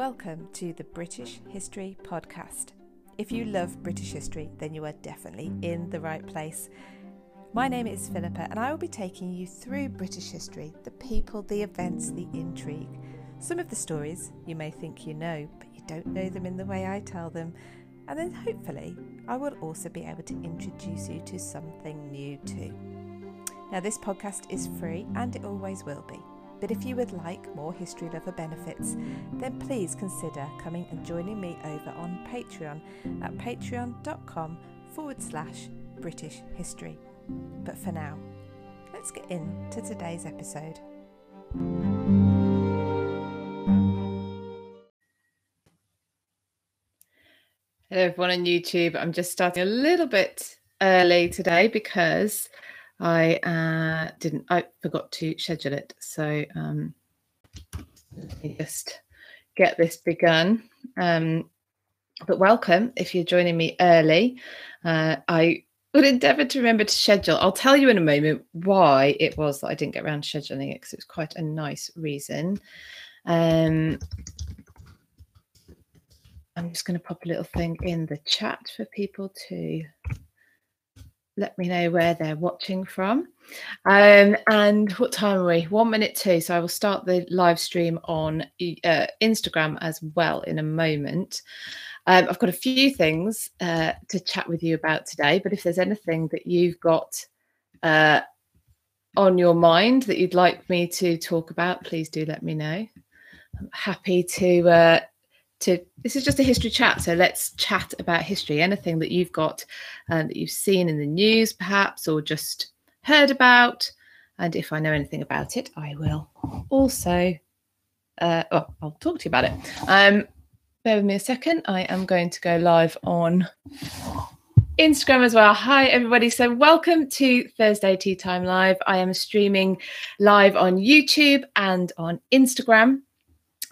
Welcome to the British History Podcast. If you love British history, then you are definitely in the right place. My name is Philippa, and I will be taking you through British history the people, the events, the intrigue. Some of the stories you may think you know, but you don't know them in the way I tell them. And then hopefully, I will also be able to introduce you to something new too. Now, this podcast is free and it always will be. But if you would like more History Lover benefits, then please consider coming and joining me over on Patreon at patreon.com forward slash British History. But for now, let's get into today's episode. Hello, everyone on YouTube. I'm just starting a little bit early today because I uh, didn't. I forgot to schedule it. So um, let me just get this begun. Um, but welcome if you're joining me early. Uh, I would endeavour to remember to schedule. I'll tell you in a moment why it was that I didn't get around to scheduling it because it was quite a nice reason. Um, I'm just going to pop a little thing in the chat for people to let me know where they're watching from. Um, and what time are we? One minute two. So I will start the live stream on uh, Instagram as well in a moment. Um, I've got a few things uh, to chat with you about today, but if there's anything that you've got uh, on your mind that you'd like me to talk about, please do let me know. I'm happy to uh, to this is just a history chat so let's chat about history anything that you've got um, that you've seen in the news perhaps or just heard about and if i know anything about it i will also uh, oh, i'll talk to you about it um bear with me a second i am going to go live on Instagram as well. Hi, everybody. So, welcome to Thursday Tea Time Live. I am streaming live on YouTube and on Instagram.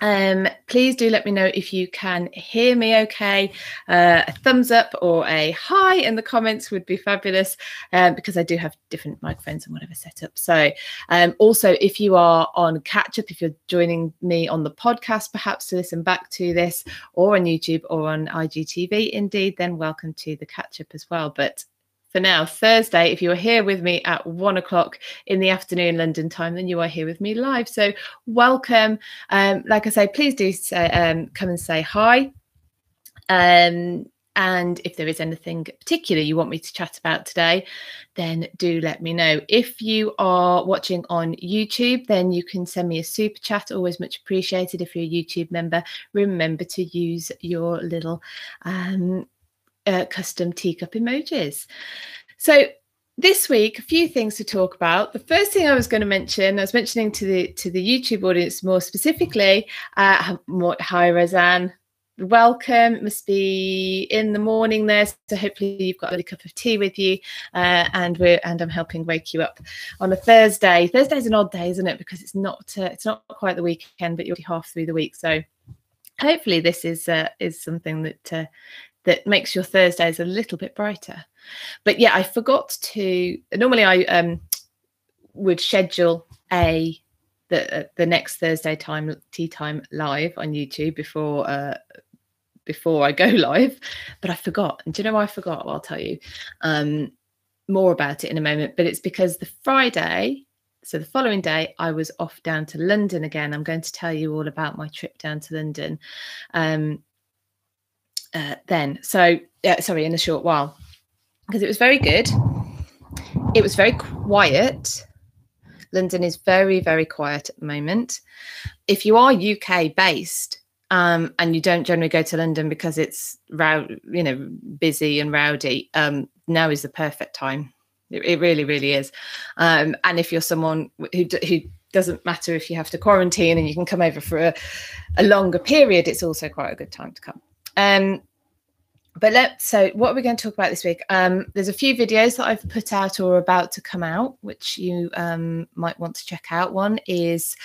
Um, please do let me know if you can hear me okay. Uh, a thumbs up or a hi in the comments would be fabulous um, because I do have different microphones and whatever set up. So, um, also, if you are on catch up, if you're joining me on the podcast, perhaps to listen back to this or on YouTube or on IGTV, indeed, then welcome to the catch up as well. But for now, Thursday. If you are here with me at one o'clock in the afternoon London time, then you are here with me live. So welcome. Um, like I say, please do say, um, come and say hi. Um, and if there is anything particular you want me to chat about today, then do let me know. If you are watching on YouTube, then you can send me a super chat, always much appreciated. If you're a YouTube member, remember to use your little um, uh, custom teacup emojis. So this week, a few things to talk about. The first thing I was going to mention, I was mentioning to the to the YouTube audience more specifically. Uh, hi, Roseanne. Welcome. It must be in the morning there, so hopefully you've got a little cup of tea with you, uh, and we're and I'm helping wake you up on a Thursday. Thursday's an odd day, isn't it? Because it's not uh, it's not quite the weekend, but you're half through the week. So hopefully this is uh, is something that uh, that makes your Thursdays a little bit brighter. But yeah, I forgot to. Normally, I um, would schedule a the uh, the next Thursday time tea time live on YouTube before uh, before I go live, but I forgot. And do you know why I forgot? Well, I'll tell you um, more about it in a moment. But it's because the Friday, so the following day, I was off down to London again. I'm going to tell you all about my trip down to London. Um, uh, then. So, uh, sorry, in a short while, because it was very good. It was very quiet. London is very, very quiet at the moment. If you are UK based um, and you don't generally go to London because it's row- you know busy and rowdy, um, now is the perfect time. It, it really, really is. Um, and if you're someone who who doesn't matter if you have to quarantine and you can come over for a, a longer period, it's also quite a good time to come. Um, but let so what are we going to talk about this week? Um, there's a few videos that I've put out or about to come out, which you um, might want to check out. One is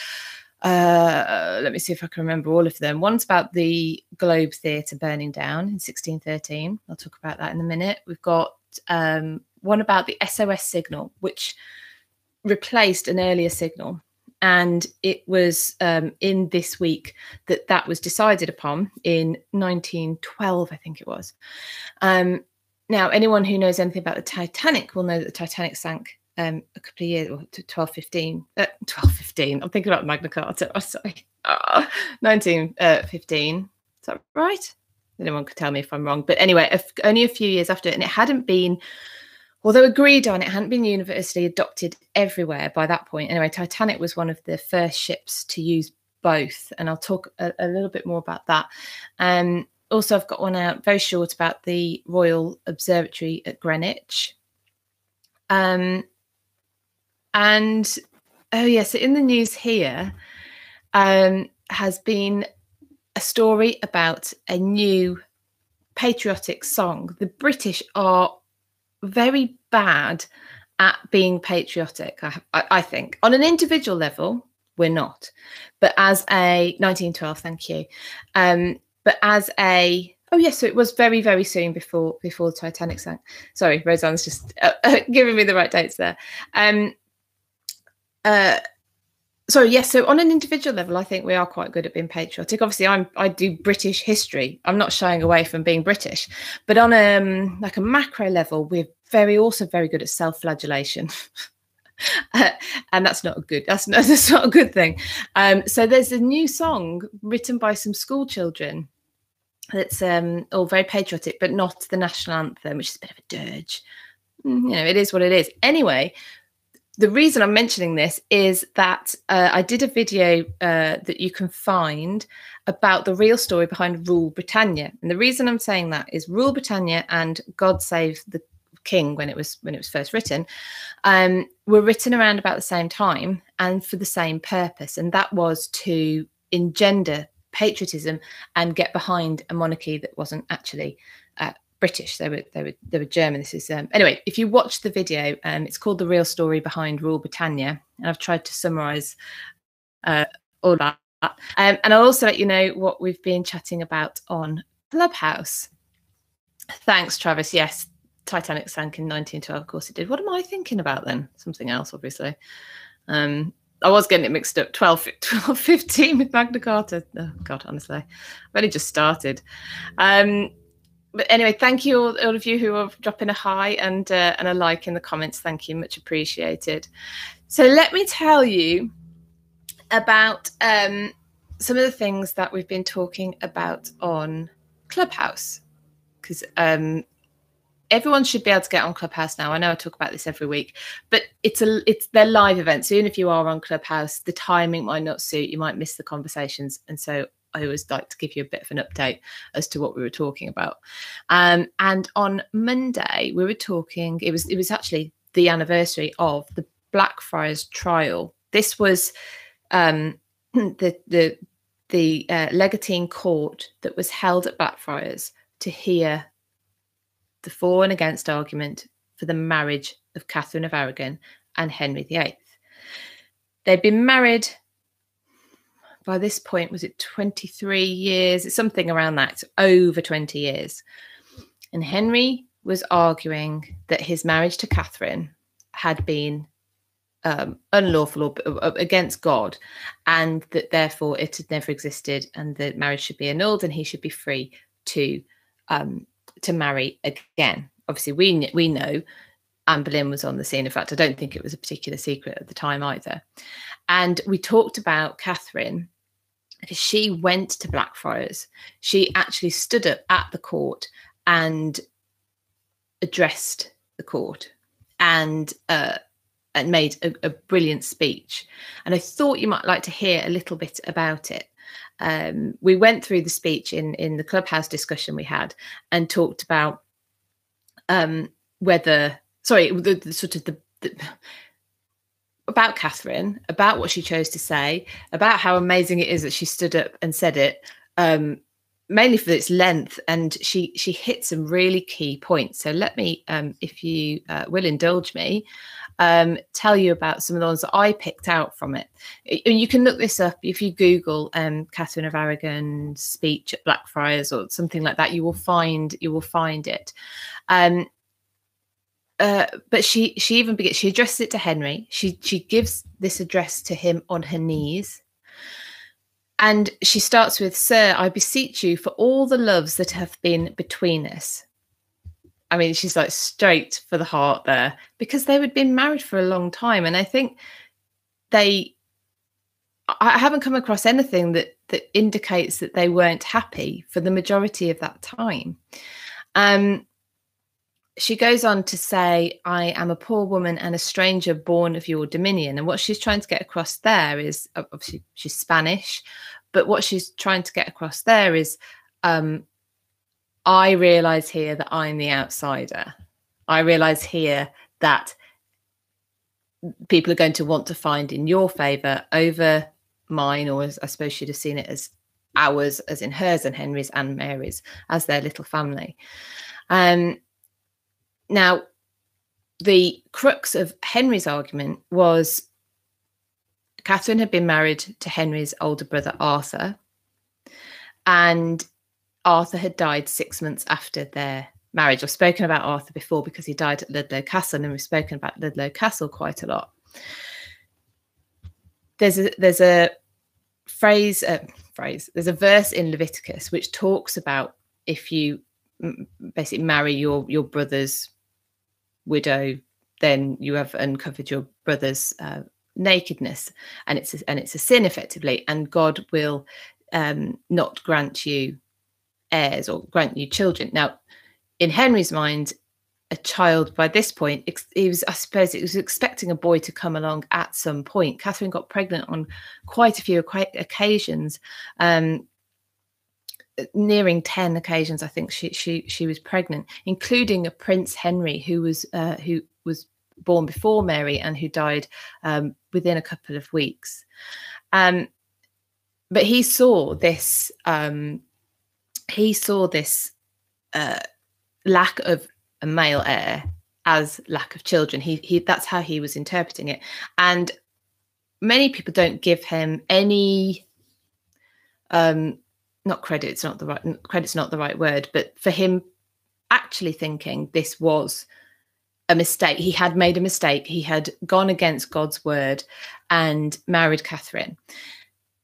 uh, let me see if I can remember all of them. One's about the Globe Theatre burning down in 1613. I'll talk about that in a minute. We've got um, one about the SOS signal, which replaced an earlier signal and it was um, in this week that that was decided upon in 1912, I think it was. Um, now, anyone who knows anything about the Titanic will know that the Titanic sank um, a couple of years, or 12, 15, uh, 12, 15. I'm thinking about Magna Carta. Sorry. Oh, 1915. Uh, Is that right? Anyone could tell me if I'm wrong. But anyway, only a few years after and it hadn't been although agreed on, it hadn't been universally adopted everywhere by that point. Anyway, Titanic was one of the first ships to use both, and I'll talk a, a little bit more about that. Um, also, I've got one out very short about the Royal Observatory at Greenwich. Um, and oh yes, yeah, so in the news here um, has been a story about a new patriotic song. The British are very bad at being patriotic, I, I, think. On an individual level, we're not. But as a 1912, thank you. Um, but as a oh yes, so it was very very soon before before the Titanic sank. Sorry, Roseanne's just uh, giving me the right dates there. Um, uh, so yes so on an individual level i think we are quite good at being patriotic. Obviously i'm i do british history. I'm not shying away from being british. But on a um, like a macro level we're very also very good at self-flagellation. Uh, and that's not a good that's not, that's not a good thing. Um, so there's a new song written by some school children that's um all very patriotic but not the national anthem which is a bit of a dirge. Mm, you know it is what it is. Anyway the reason I'm mentioning this is that uh, I did a video uh, that you can find about the real story behind Rule Britannia, and the reason I'm saying that is Rule Britannia and God Save the King when it was when it was first written um, were written around about the same time and for the same purpose, and that was to engender patriotism and get behind a monarchy that wasn't actually uh, British. They were they were they were German. This is um, anyway. If you watch the video, um, it's called "The Real Story Behind Rule Britannia," and I've tried to summarise uh, all that. Um, and I'll also let you know what we've been chatting about on Clubhouse. Thanks, Travis. Yes, Titanic sank in 1912. Of course it did. What am I thinking about then? Something else, obviously. Um, I was getting it mixed up. 12, 12 15 with Magna Carta. Oh, God, honestly. I've only just started. Um, but anyway, thank you all, all, of you who are dropping a hi and uh, and a like in the comments. Thank you, much appreciated. So let me tell you about um, some of the things that we've been talking about on Clubhouse, because um, everyone should be able to get on Clubhouse now. I know I talk about this every week, but it's a it's their live events. So even if you are on Clubhouse, the timing might not suit. You might miss the conversations, and so I always like to give you a bit of an update as to what we were talking about. Um, and on Monday, we were talking. It was it was actually the anniversary of the Blackfriars trial. This was um, the the the uh, legatine court that was held at Blackfriars to hear the for and against argument for the marriage of Catherine of Aragon and Henry VIII. They'd been married by this point, was it 23 years? It's something around that, it's over 20 years. And Henry was arguing that his marriage to Catherine had been um, unlawful or, or, against God, and that therefore it had never existed, and the marriage should be annulled, and he should be free to um, to marry again. Obviously, we we know Anne Boleyn was on the scene. In fact, I don't think it was a particular secret at the time either. And we talked about Catherine she went to Blackfriars. She actually stood up at the court and addressed the court and uh, and made a, a, brilliant speech. And I thought you might like to hear a little bit about it. Um, we went through the speech in in the clubhouse discussion we had and talked about um, whether sorry the, the sort of the, the about Catherine, about what she chose to say, about how amazing it is that she stood up and said it, um, mainly for its length. And she she hit some really key points. So let me, um, if you uh, will indulge me, um, tell you about some of the ones that I picked out from it. And You can look this up if you Google um, Catherine of Aragon speech at Blackfriars or something like that. You will find you will find it. Uh, but she she even begins she addresses it to henry. She she gives this address to him on her knees. And she starts with sir i beseech you for all the loves that have been between us. I mean she's like straight for the heart there because they had been married for a long time. And i think they i haven't come across anything that that indicates that they weren't happy for the majority of that time. Um she goes on to say, I am a poor woman and a stranger born of your dominion. And what she's trying to get across there is obviously she's Spanish, but what she's trying to get across there is um, I realize here that I'm the outsider. I realize here that people are going to want to find in your favor over mine, or as I suppose she'd have seen it as ours, as in hers and Henry's and Mary's, as their little family. Um, now, the crux of Henry's argument was Catherine had been married to Henry's older brother Arthur, and Arthur had died six months after their marriage. I've spoken about Arthur before because he died at Ludlow Castle, and we've spoken about Ludlow Castle quite a lot. There's a there's a phrase uh, phrase there's a verse in Leviticus which talks about if you basically marry your your brother's widow, then you have uncovered your brother's uh, nakedness, and it's a, and it's a sin effectively, and God will um, not grant you heirs or grant you children. Now, in Henry's mind, a child by this point, he was, I suppose, it was expecting a boy to come along at some point. Catherine got pregnant on quite a few occasions. Um, nearing 10 occasions i think she she she was pregnant including a prince henry who was uh, who was born before mary and who died um, within a couple of weeks. Um, but he saw this um, he saw this uh, lack of a male heir as lack of children. He he that's how he was interpreting it. And many people don't give him any um not credit's not the right credit's not the right word, but for him actually thinking this was a mistake. He had made a mistake. He had gone against God's word and married Catherine.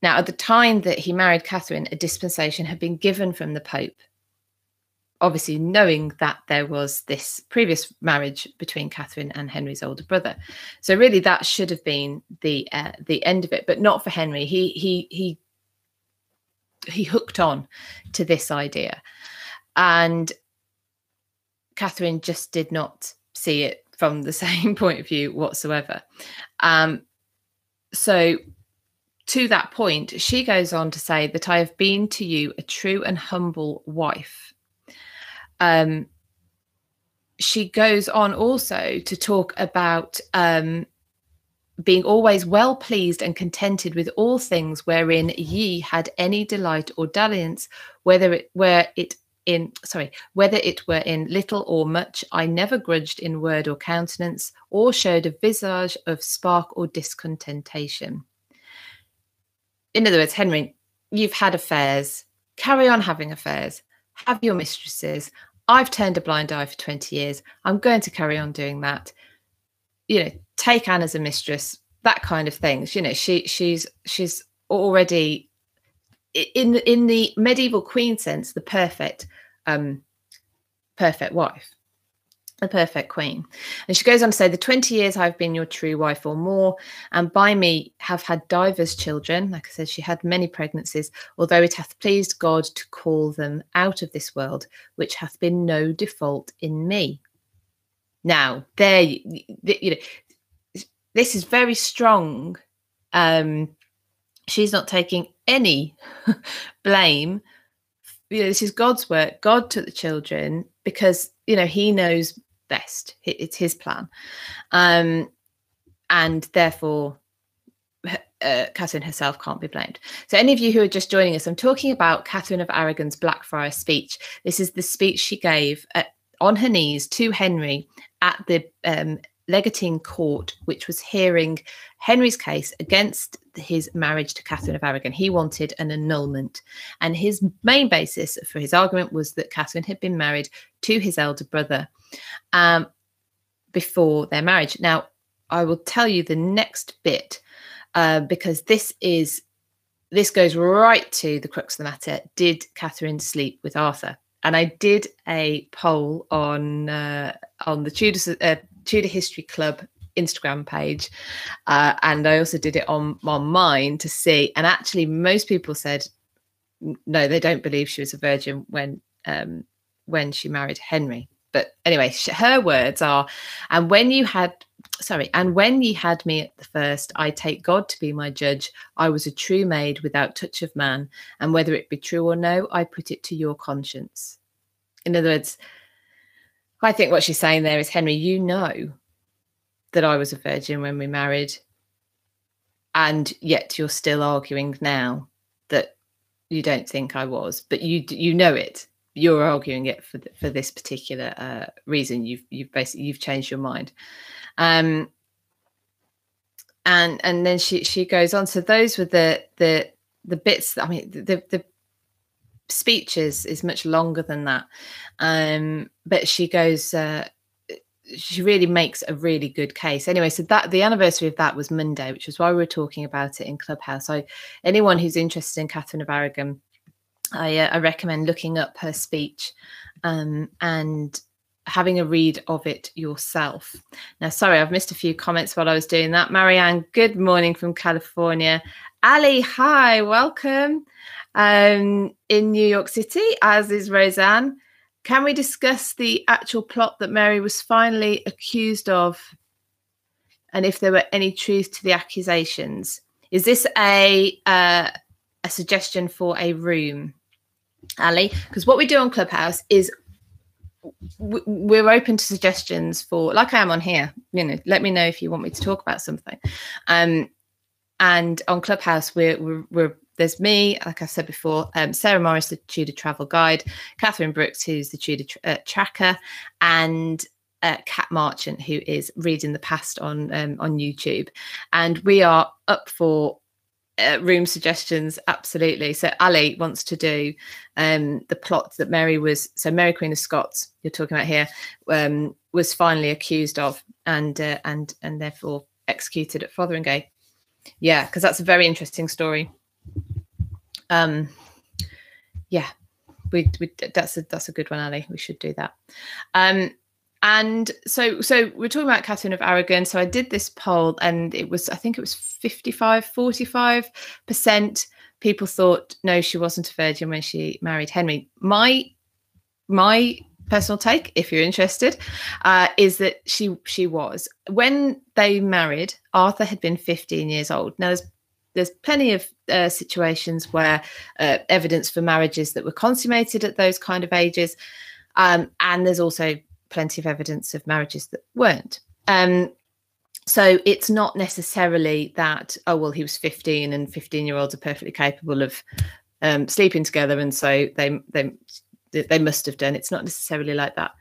Now, at the time that he married Catherine, a dispensation had been given from the Pope, obviously knowing that there was this previous marriage between Catherine and Henry's older brother. So really, that should have been the uh, the end of it, but not for Henry. He he he he hooked on to this idea. And catherine just did not see it from the same point of view whatsoever. Um, so to that point she goes on to say that i have been to you a true and humble wife. Um, she goes on also to talk about um, being always well pleased and contented with all things wherein ye had any delight or dalliance, whether it were it in sorry, whether it were in little or much, I never grudged in word or countenance, or showed a visage of spark or discontentation. In other words, Henry, you've had affairs, carry on having affairs, have your mistresses. I've turned a blind eye for 20 years. I'm going to carry on doing that. You know, take Anne as a mistress, that kind of things. You know, she she's she's already in in the medieval queen sense, the perfect um perfect wife, the perfect queen. And she goes on to say, The 20 years I've been your true wife or more, and by me have had divers children. Like I said, she had many pregnancies, although it hath pleased God to call them out of this world, which hath been no default in me. Now, there, you know, this is very strong. Um, she's not taking any blame. You know, this is God's work. God took the children because you know He knows best. It's His plan, um, and therefore uh, Catherine herself can't be blamed. So, any of you who are just joining us, I'm talking about Catherine of Aragon's Blackfriars speech. This is the speech she gave at, on her knees to Henry at the um, legatine court, which was hearing Henry's case against his marriage to Catherine of Aragon. He wanted an annulment. And his main basis for his argument was that Catherine had been married to his elder brother. Um, before their marriage. Now, I will tell you the next bit uh, because this is this goes right to the crux of the matter. Did Catherine sleep with Arthur? And I did a poll on uh, on the Tudor uh, Tudor History Club Instagram page, uh, and I also did it on on mine to see. And actually, most people said no, they don't believe she was a virgin when um, when she married Henry. But anyway, her words are, and when you had sorry, and when ye had me at the first, I take God to be my judge. I was a true maid without touch of man, and whether it be true or no, I put it to your conscience. In other words, I think what she's saying there is, Henry, you know that I was a virgin when we married, and yet you're still arguing now that you don't think I was, but you you know it. You're arguing it for for this particular uh, reason. You've you've basically you've changed your mind. Um, and and then she she goes on. So those were the the the bits. I mean, the the speech is is much longer than that. Um, but she goes. Uh, she really makes a really good case. Anyway, so that the anniversary of that was Monday, which is why we were talking about it in Clubhouse. So anyone who's interested in Catherine of Aragon, I, uh, I recommend looking up her speech um, and having a read of it yourself. Now, sorry, I've missed a few comments while I was doing that. Marianne, good morning from California. Ali, hi, welcome. Um, in New York City, as is Roseanne. Can we discuss the actual plot that Mary was finally accused of and if there were any truth to the accusations? Is this a uh, a suggestion for a room, Ali? Because what we do on Clubhouse is we're open to suggestions for, like I am on here. You know, let me know if you want me to talk about something. Um, and on Clubhouse, we're we're, we're there's me, like i've said before, um, Sarah Morris, the Tudor Travel Guide, Catherine Brooks, who's the Tudor uh, Tracker, and uh, Kat Marchant, who is reading the past on um, on YouTube, and we are up for uh, room suggestions. Absolutely. So Ali wants to do um, the plot that Mary was. So Mary Queen of Scots, you're talking about here, um, was finally accused of, and uh, and and therefore executed at Fotheringay. Yeah, because that's a very interesting story um yeah we, we that's a that's a good one ali we should do that um and so so we're talking about catherine of aragon. So i did this poll and it was i think it was 55 45 percent people thought no she wasn't a virgin when she married henry. My my personal take if you're interested uh, is that she she was. When they married arthur had been 15 years old. Now there's there's plenty of uh, situations where uh, evidence for marriages that were consummated at those kind of ages, um, and there's also plenty of evidence of marriages that weren't. Um, so it's not necessarily that oh well he was 15 and 15 year olds are perfectly capable of um, sleeping together and so they they they must have done. It's not necessarily like that.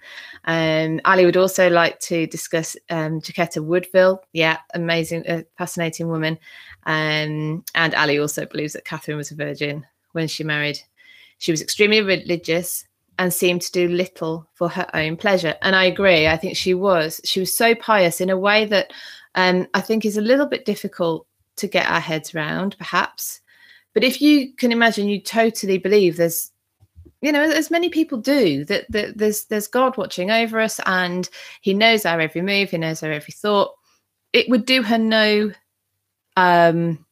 Um, Ali would also like to discuss um, Jacquetta Woodville. Yeah, amazing, uh, fascinating woman. Um, and Ali also believes that Catherine was a virgin when she married. She was extremely religious and seemed to do little for her own pleasure. And I agree. I think she was. She was so pious in a way that um, I think is a little bit difficult to get our heads around, perhaps. But if you can imagine, you totally believe there's you know as many people do that, that there's there's god watching over us and he knows our every move he knows our every thought it would do her no um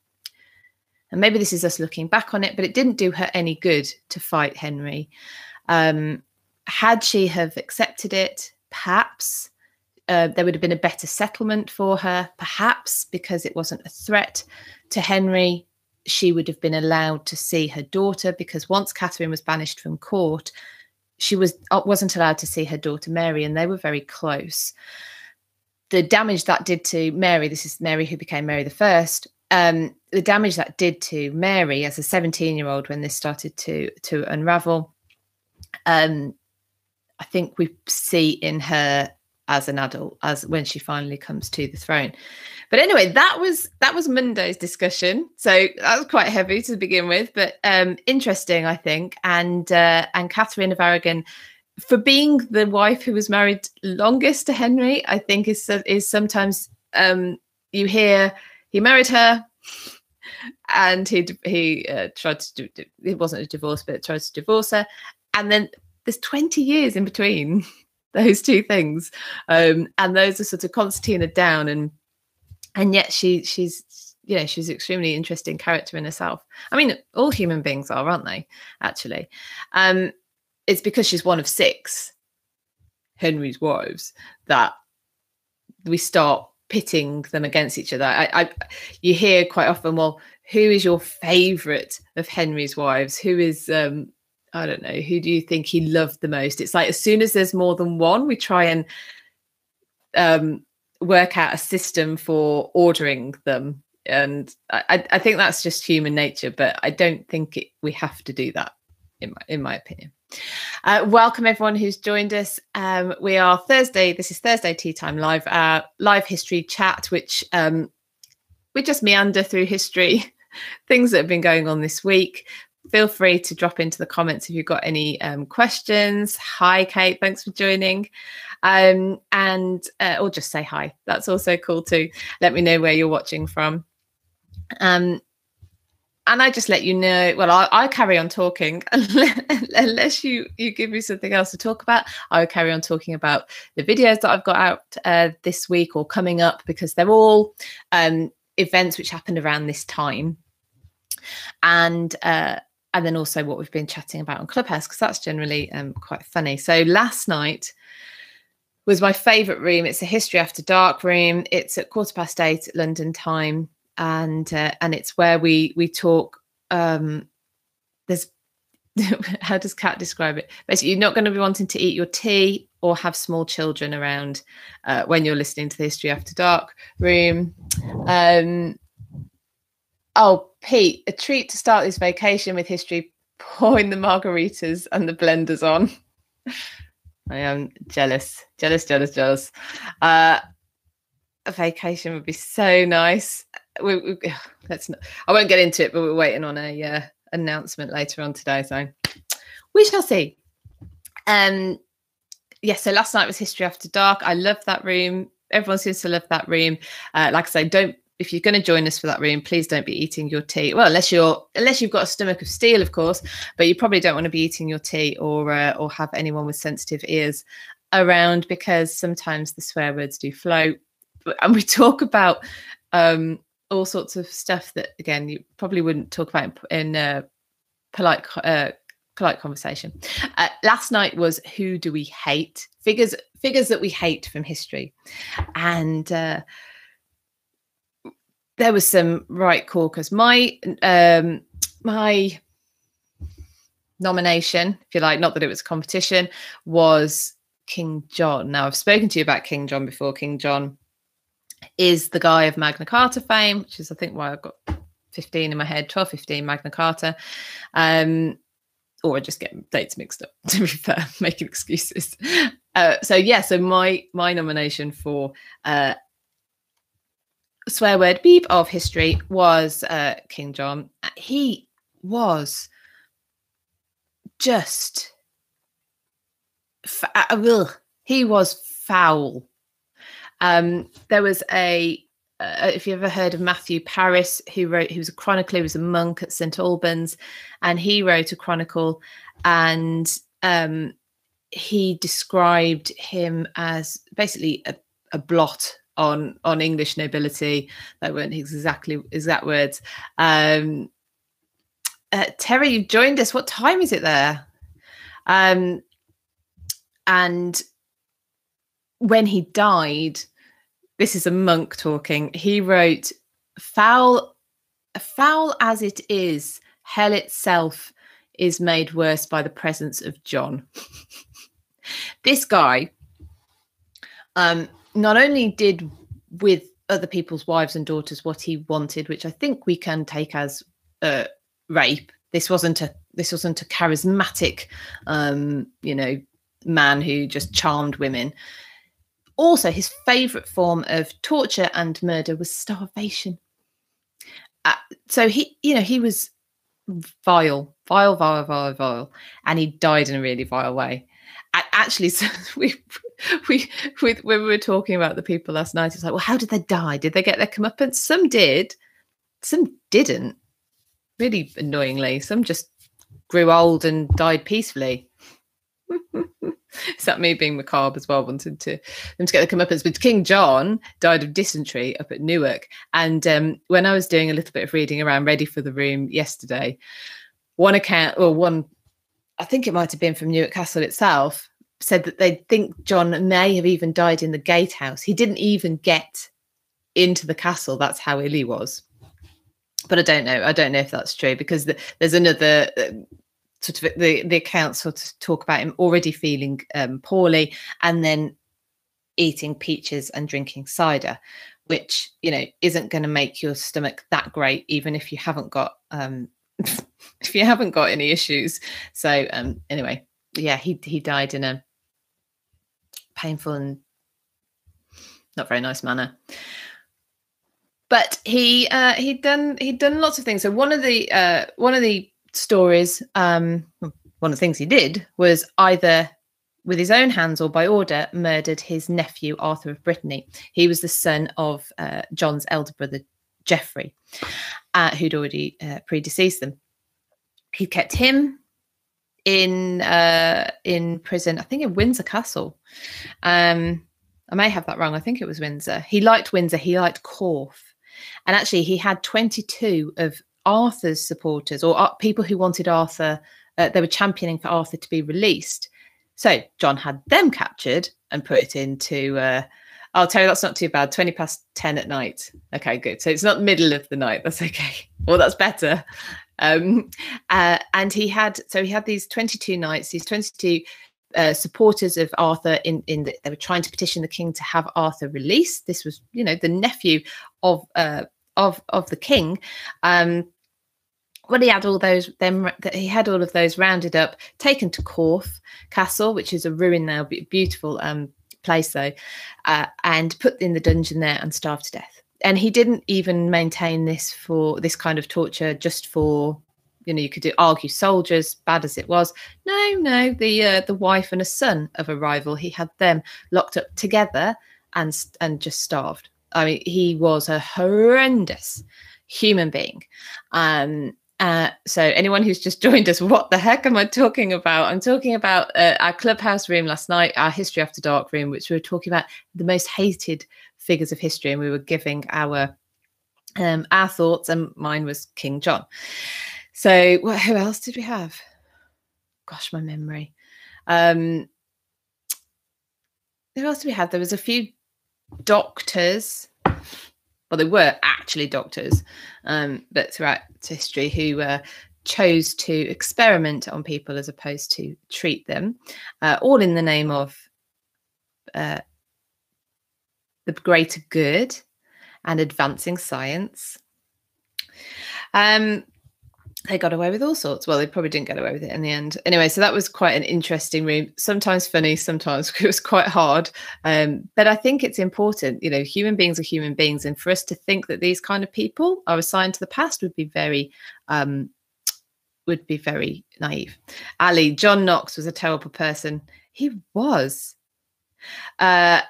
and maybe this is us looking back on it but it didn't do her any good to fight henry um had she have accepted it perhaps uh, there would have been a better settlement for her perhaps because it wasn't a threat to henry she would have been allowed to see her daughter because once Catherine was banished from court, she was uh, wasn't allowed to see her daughter Mary, and they were very close. The damage that did to Mary, this is Mary who became Mary the First. Um, the damage that did to Mary as a 17 year old when this started to to unravel, um, I think we see in her as an adult as when she finally comes to the throne. But anyway, that was that was Monday's discussion. So that was quite heavy to begin with, but um, interesting, I think. And uh, and Catherine of Aragon for being the wife who was married longest to Henry, I think is is sometimes um, you hear he married her and he he uh, tried to do it wasn't a divorce but tried to divorce her and then there's 20 years in between those two things. Um, and those are sort of concertina down and and yet she she's you know she's an extremely interesting character in herself. I mean all human beings are aren't they actually? Um it's because she's one of six henry's wives that we start pitting them against each other. I, I you hear quite often well who is your favorite of henry's wives? Who is um i don't know who do you think he loved the most? It's like as soon as there's more than one we try and um work out a system for ordering them. And I, I think that's just human nature but i don't think it, we have to do that in my in my opinion. Uh, welcome everyone who's joined us. Um, we are thursday this is thursday tea time live uh, live history chat which um, we just meander through history things that have been going on this week feel free to drop into the comments if you've got any um, questions. Hi kate. Thanks for joining. Um, and uh, or just say hi. That's also cool too. Let me know where you're watching from. Um, and I just let you know. Well, I, I carry on talking. Unless you you give me something else to talk about. I will carry on talking about the videos that I've got out uh, this week or coming up because they're all um, events which happened around this time, and uh, and then also what we've been chatting about on Clubhouse because that's generally um, quite funny. So last night was my favourite room. It's a History After Dark room. It's at quarter past eight London time and uh, and it's where we we talk um there's how does cat describe it basically you're not going to be wanting to eat your tea or have small children around uh, when you're listening to the history after dark room um oh pete a treat to start this vacation with history pouring the margaritas and the blenders on i am jealous jealous jealous jealous uh a vacation would be so nice we, we, let's not, I won't get into it, but we're waiting on a uh, announcement later on today, so we shall see. Um, yeah, so last night was History After Dark. I love that room. Everyone seems to love that room. Uh, like I say, don't if you're going to join us for that room, please don't be eating your tea. Well, unless you're unless you've got a stomach of steel, of course, but you probably don't want to be eating your tea or uh, or have anyone with sensitive ears around because sometimes the swear words do flow. And we talk about um, all sorts of stuff that again you probably wouldn't talk about in, uh, polite uh, polite conversation. Uh, last night was who do we hate? Figures figures that we hate from history, and uh, there was some right caucus. My um, my nomination, if you like, not that it was a competition, was King John. Now I've spoken to you about King John before. King John is the guy of Magna Carta fame, which is, I think, why I've got 15 in my head, 12, 15 Magna Carta. Um, or I just get dates mixed up, to be fair, making excuses. Uh, so, yeah, so my my nomination for uh, swear word beep of history was uh, King John. He was just, uh, he was foul um, there was a uh, if you ever heard of Matthew Paris, who wrote, he was a chronicler, he was a monk at St Albans, and he wrote a chronicle, and um, he described him as basically a, a, blot on on English nobility. That weren't exactly exact words. Um, uh, Terry, you've joined us. What time is it there? Um, and when he died, this is a monk talking. He wrote, "Foul, foul as it is, hell itself is made worse by the presence of John." this guy, um, not only did with other people's wives and daughters what he wanted, which I think we can take as uh, rape. This wasn't a this wasn't a charismatic, um, you know, man who just charmed women also his favorite form of torture and murder was starvation uh, so he you know he was vile vile vile vile vile and he died in a really vile way actually, so we, we, we, when we were talking about the people last night, it's like, well, how did they die? Did they get their comeuppance? Some did, some didn't. Really annoyingly, some just grew old and died peacefully. Is that me being macabre as well? Wanted to them to get the comeuppance. But King John died of dysentery up at Newark. And um, when I was doing a little bit of reading around Ready for the Room yesterday, one account or one, I think it might have been from Newark Castle itself, said that they think John may have even died in the gatehouse. He didn't even get into the castle. That's how ill he was. But I don't know. I don't know if that's true because the, there's another uh, sort of the the accounts sort of talk about him already feeling um, poorly and then eating peaches and drinking cider which you know isn't going to make your stomach that great even if you haven't got um if you haven't got any issues so um anyway yeah he he died in a painful and not very nice manner but he uh he'd done he'd done lots of things so one of the uh one of the stories, um, one of the things he did was either with his own hands or by order murdered his nephew Arthur of Brittany. He was the son of uh, John's elder brother Geoffrey, uh, who'd already uh, predeceased them. He kept him in uh, in prison, I think in Windsor Castle. Um, I may have that wrong. I think it was Windsor. He liked Windsor. He liked Corfe. And actually, he had 22 of Arthur's supporters or uh, people who wanted Arthur, uh, they were championing for Arthur to be released. So John had them captured and put it into. Uh, I'll tell you that's not too bad. Twenty past ten at night. Okay, good. So it's not middle of the night. That's okay. Well, that's better. Um, uh, and he had so he had these twenty-two knights, these twenty-two uh, supporters of Arthur in in the, they were trying to petition the king to have Arthur released. This was, you know, the nephew of uh, of of the king. Um, well, he had all those them he had all of those rounded up, taken to Corfe Castle, which is a ruin now, beautiful um, place though, uh, and put in the dungeon there and starved to death. And he didn't even maintain this for this kind of torture just for you know you could argue soldiers bad as it was. No no the uh, the wife and a son of a rival he had them locked up together and and just starved. I mean he was a horrendous human being. Um uh, so anyone who's just joined us, what the heck am I talking about? I'm talking about uh, our clubhouse room last night, our history after dark room, which we were talking about the most hated figures of history, and we were giving our um, our thoughts, and mine was King John. So well, who else did we have? Gosh, my memory. Um, who else did we have? There was a few doctors well, they were actually doctors, um, but throughout history who uh, chose to experiment on people as opposed to treat them, uh, all in the name of uh, the greater good and advancing science. Um, they got away with all sorts. Well, they probably didn't get away with it in the end. Anyway, so that was quite an interesting room. Sometimes funny, sometimes it was quite hard. Um, but I think it's important, you know, human beings are human beings, and for us to think that these kind of people are assigned to the past would be very, um, would be very naive. Ali, John Knox was a terrible person. He was. Uh,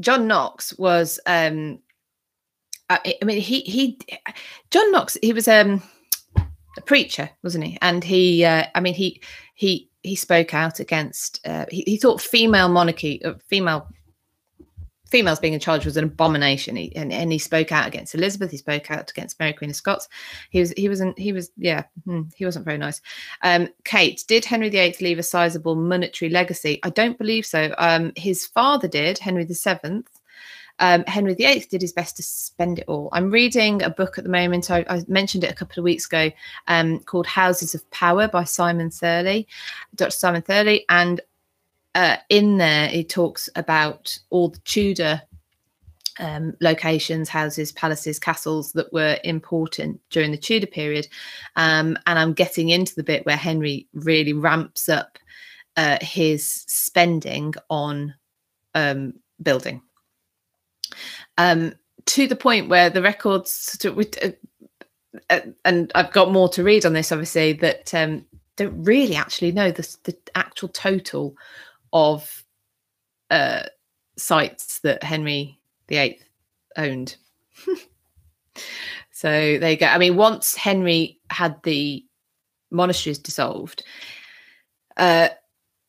John Knox was. Um, I, I mean, he he, John Knox. He was um a preacher, wasn't he? And he, uh, I mean, he he he spoke out against. Uh, he, he thought female monarchy, uh, female females being in charge was an abomination. He, and, and he spoke out against Elizabeth. He spoke out against Mary Queen of Scots. He was he wasn't he was yeah hmm, he wasn't very nice. Um, Kate, did Henry VIII leave a sizable monetary legacy? I don't believe so. Um, his father did, Henry VII. Um, Henry VIII did his best to spend it all. I'm reading a book at the moment. I, I mentioned it a couple of weeks ago, um, called Houses of Power by Simon Thurley, Dr. Simon Thurley, and uh, in there it talks about all the Tudor um, locations, houses, palaces, castles that were important during the Tudor period. Um, and I'm getting into the bit where Henry really ramps up uh, his spending on um, building um, to the point where the records, uh, uh, and I've got more to read on this, obviously, that um, don't really actually know the, the actual total of uh, sites that Henry VIII owned. so there you go. I mean, once Henry had the monasteries dissolved, uh,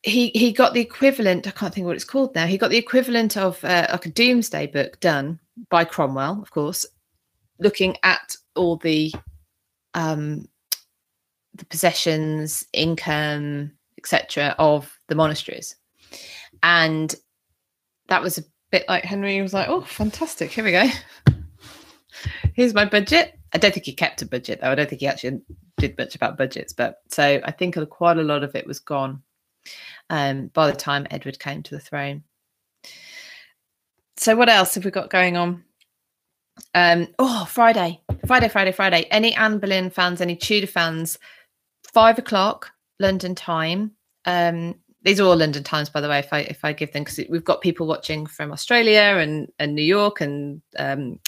he he got the equivalent. I can't think what it's called now. He got the equivalent of uh, like a Domesday book done by Cromwell, of course, looking at all the um, the possessions, income, etc., of the monasteries, and that was a bit like Henry was like, "Oh, fantastic! Here we go. Here's my budget." I don't think he kept a budget though. I don't think he actually did much about budgets, but so I think quite a lot of it was gone um, by the time Edward came to the throne. So, what else have we got going on? Um, oh, Friday, Friday, Friday, Friday. Any Anne Boleyn fans, any Tudor fans, five o'clock London time. Um, these are all London times, by the way. If I if I give them, because we've got people watching from Australia and and New York and um,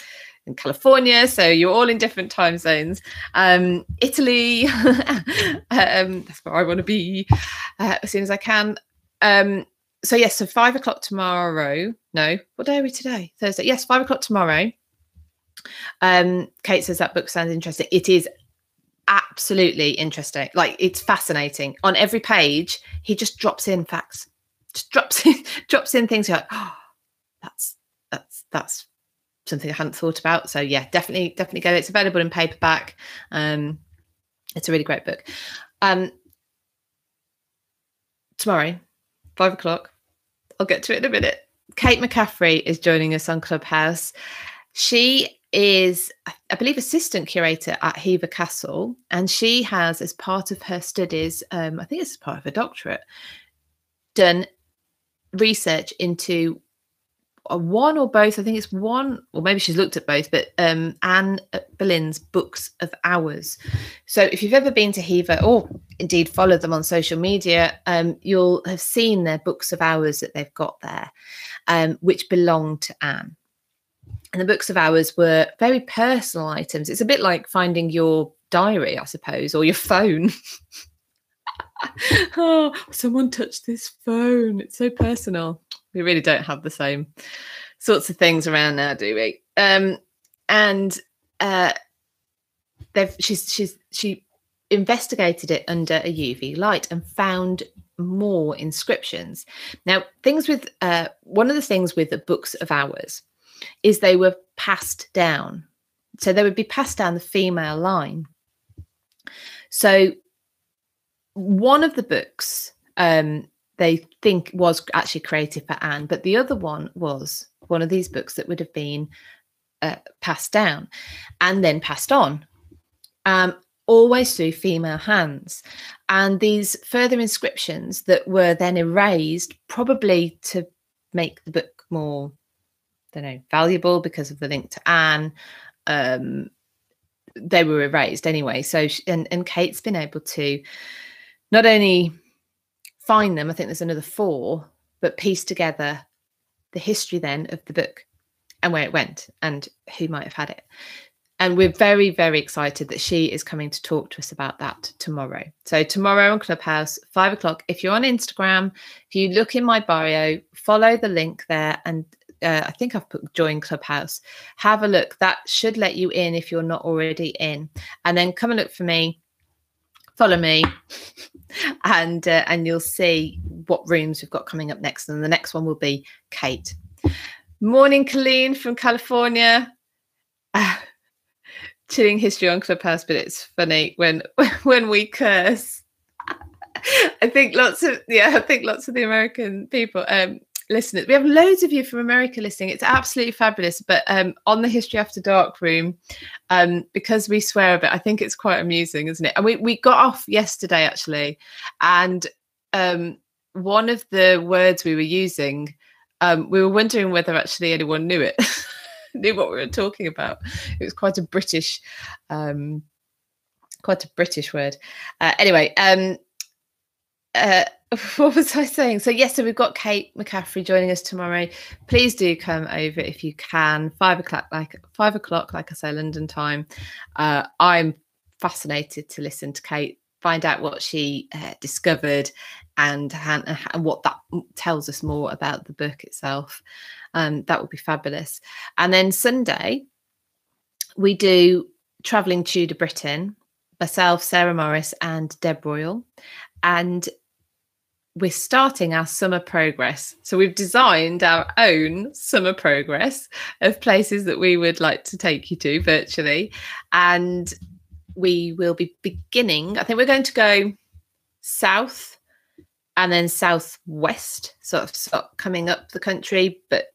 in California, so you're all in different time zones. Um, Italy, um, that's where I want to be uh, as soon as I can. Um, so yes, so five o'clock tomorrow. No, what day are we today? Thursday. Yes, five o'clock tomorrow. Um, Kate says that book sounds interesting. It is absolutely interesting. Like it's fascinating. On every page, he just drops in facts. Just drops in drops in things. You're like, oh, that's that's that's something I hadn't thought about. So yeah, definitely, definitely go. It's available in paperback. Um, it's a really great book. Um, tomorrow, five o'clock. I'll get to it in a minute. Kate McCaffrey is joining us on Clubhouse. She is, I believe, assistant curator at Hever Castle, and she has, as part of her studies, um, I think it's part of her doctorate, done research into one or both. I think it's one, or maybe she's looked at both, but um, Anne Boleyn's books of hours. So if you've ever been to Hever or indeed followed them on social media, um, you'll have seen their books of hours that they've got there, um, which belong to Anne. And the books of hours were very personal items. It's a bit like finding your diary, I suppose, or your phone. oh, someone touched this phone. It's so personal we really don't have the same sorts of things around now, do we? Um, and uh, they've she's she's she investigated it under a UV light and found more inscriptions. Now, things with uh, one of the things with the books of hours is they were passed down. So they would be passed down the female line. So one of the books um, they think was actually created for Anne, but the other one was one of these books that would have been uh, passed down and then passed on, um, always through female hands. And these further inscriptions that were then erased, probably to make the book more, don't know, valuable because of the link to Anne. Um, they were erased anyway. So, she, and, and Kate's been able to not only find them. I think there's another four, but piece together the history then of the book and where it went and who might have had it. And we're very, very excited that she is coming to talk to us about that tomorrow. So, tomorrow on Clubhouse, five o'clock. If you're on Instagram, if you look in my bio, follow the link there. And uh, I think I've put join Clubhouse. Have a look. That should let you in if you're not already in. And then come and look for me follow me and uh, and you'll see what rooms we've got coming up next and the next one will be kate morning colleen from california uh, chilling history on clubhouse but it's funny when when we curse i think lots of yeah i think lots of the american people um listeners. We have loads of you from America listening. It's absolutely fabulous. But um, on the History After Dark room, um, because we swear a bit, I think it's quite amusing, isn't it? And we, we got off yesterday actually, and um, one of the words we were using, um, we were wondering whether actually anyone knew it, knew what we were talking about. It was quite a British, um, quite a British word. Uh, anyway, um, uh, what was I saying? So yes, so we've got Kate McCaffrey joining us tomorrow. Please do come over if you can. Five o'clock, like five o'clock, like I say, London time. Uh, I'm fascinated to listen to Kate find out what she uh, discovered and, and, and what that tells us more about the book itself. Um, that would be fabulous. And then Sunday, we do Traveling Tudor Britain, myself, Sarah Morris, and Deb Royal. And we're starting our summer progress. So we've designed our own summer progress of places that we would like to take you to virtually. And we will be beginning, I think we're going to go south and then southwest, sort of, sort of coming up the country, but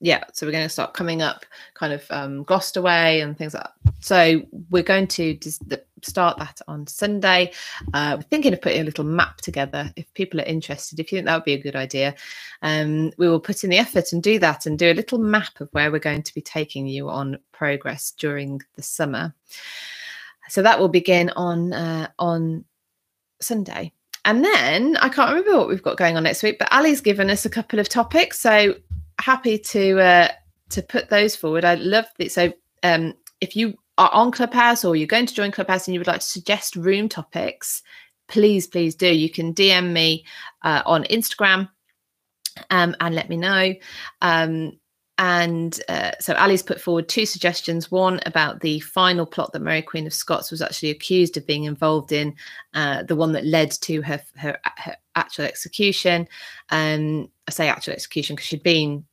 yeah, so we're going to start coming up kind of um, Gloucester way and things like that. So we're going to dis- start that on Sunday. Uh, we're thinking of putting a little map together. If people are interested, if you think that would be a good idea, um, we will put in the effort and do that and do a little map of where we're going to be taking you on progress during the summer. So that will begin on uh, on Sunday. And then I can't remember what we've got going on next week, but Ali's given us a couple of topics. So happy to uh, to put those forward. I love it. So um, if you are on Clubhouse or you're going to join Clubhouse and you would like to suggest room topics, please, please do. You can DM me uh, on Instagram um, and let me know. Um, and uh, so Ali's put forward two suggestions. One about the final plot that Mary Queen of Scots was actually accused of being involved in, uh, the one that led to her her, her actual execution. Um, I say actual execution because she'd been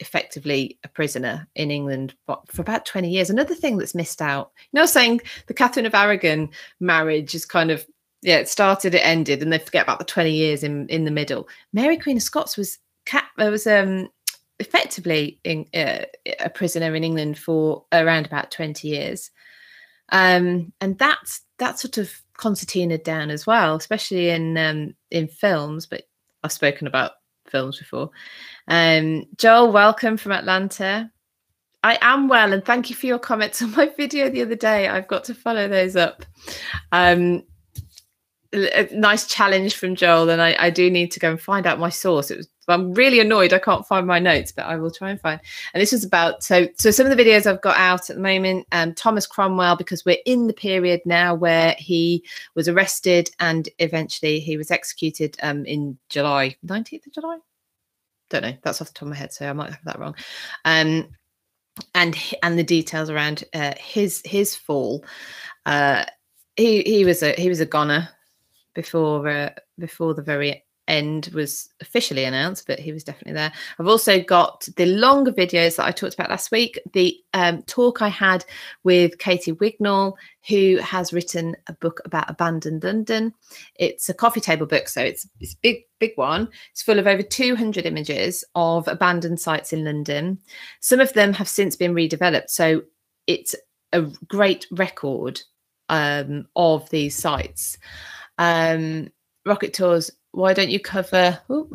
effectively a prisoner in England for about 20 years. Another thing that's missed out, you know, saying the Catherine of Aragon marriage is kind of, yeah, it started, it ended, and they forget about the 20 years in, in the middle. Mary Queen of Scots was, cat there was um, effectively in, uh, a prisoner in England for around about 20 years. Um, and that's that sort of concertina down as well, especially in um, in films. But I've spoken about films before. Um, Joel, welcome from Atlanta. I am well, and thank you for your comments on my video the other day. I've got to follow those up. Um, a nice challenge from Joel, and I, I, do need to go and find out my source. Was I'm really annoyed I can't find my notes, but I will try and find. And this was about so so some of the videos I've got out at the moment. Um, Thomas Cromwell, because we're in the period now where he was arrested and eventually he was executed um, in July 19th of July. Don't know. That's off the top of my head, so I might have that wrong. Um, and and the details around uh, his his fall. Uh, he he was a he was a goner before uh, before the very end was officially announced, but he was definitely there. I've also got the longer videos that I talked about last week. The um, talk I had with Katie Wignall, who has written a book about abandoned London. It's a coffee table book, so it's it's big big one. It's full of over 200 images of abandoned sites in London. Some of them have since been redeveloped, so it's a great record um, of these sites. Um, Rocket Tours why don't you cover? Oh,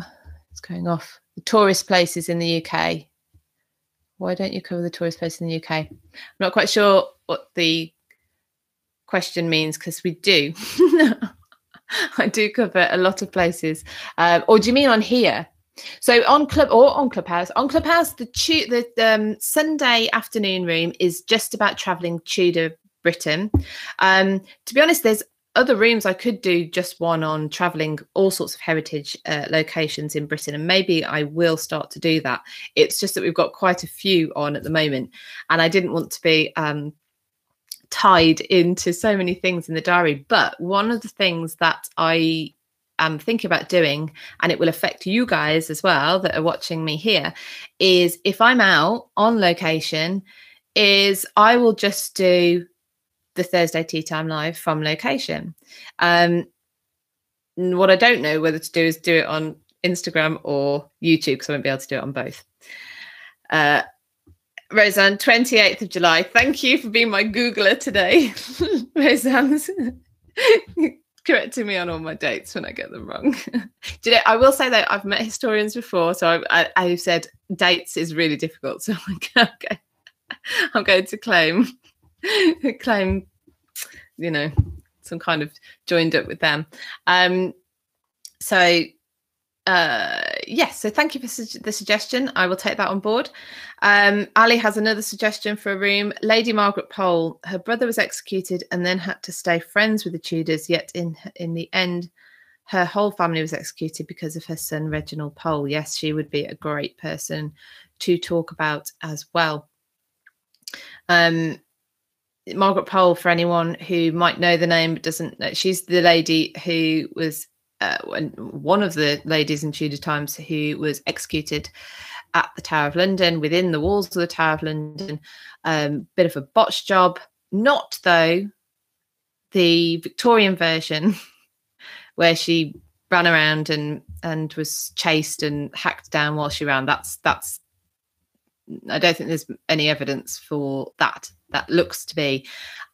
it's going off. The tourist places in the UK. Why don't you cover the tourist places in the UK? I'm not quite sure what the question means because we do. I do cover a lot of places. Um, or do you mean on here? So on club or on Clubhouse, on Clubhouse, the tu- the um, Sunday afternoon room is just about traveling Tudor Britain. Um, to be honest, there's other rooms I could do just one on traveling all sorts of heritage uh, locations in Britain, and maybe I will start to do that. It's just that we've got quite a few on at the moment, and I didn't want to be um, tied into so many things in the diary. But one of the things that I am thinking about doing, and it will affect you guys as well that are watching me here, is if I'm out on location, is I will just do the Thursday Tea Time Live from location. Um, what I don't know whether to do is do it on Instagram or YouTube because I won't be able to do it on both. Uh, Roseanne, 28th of July. Thank you for being my Googler today. Roseanne's correcting me on all my dates when I get them wrong. You know, I will say that I've met historians before, so I, I, have said dates is really difficult. So I'm, okay. I'm going to claim claim, you know, some kind of joined up with them. Um, so uh, yes, so thank you for su- the suggestion. I will take that on board. Um, Ali has another suggestion for a room. Lady Margaret Pole, her brother was executed and then had to stay friends with the Tudors. Yet in in the end, her whole family was executed because of her son Reginald Pole. Yes, she would be a great person to talk about as well. Um, Margaret Pole, for anyone who might know the name but doesn't know, she's the lady who was uh, one of the ladies in Tudor times who was executed at the Tower of London, within the walls of the Tower of London. Um, bit of a botched job. Not though the Victorian version, where she ran around and and was chased and hacked down while she ran. That's that's. I don't think there's any evidence for that. That looks to be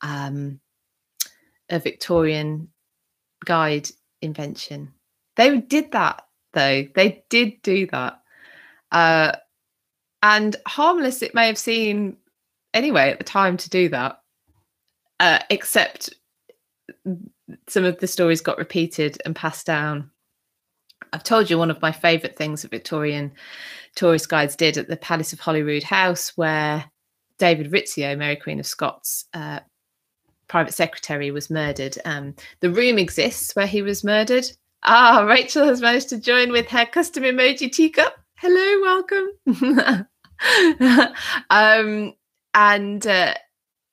um, a Victorian guide invention. They did that though. They did do that. Uh, and harmless it may have seemed anyway at the time to do that, uh, except some of the stories got repeated and passed down. I've told you one of my favourite things that Victorian tourist guides did at the Palace of Holyrood House, where David Rizzio, Mary Queen of Scots, uh, private secretary was murdered. Um, the room exists where he was murdered. Ah, Rachel has managed to join with her custom emoji teacup. Hello, welcome. um, and uh,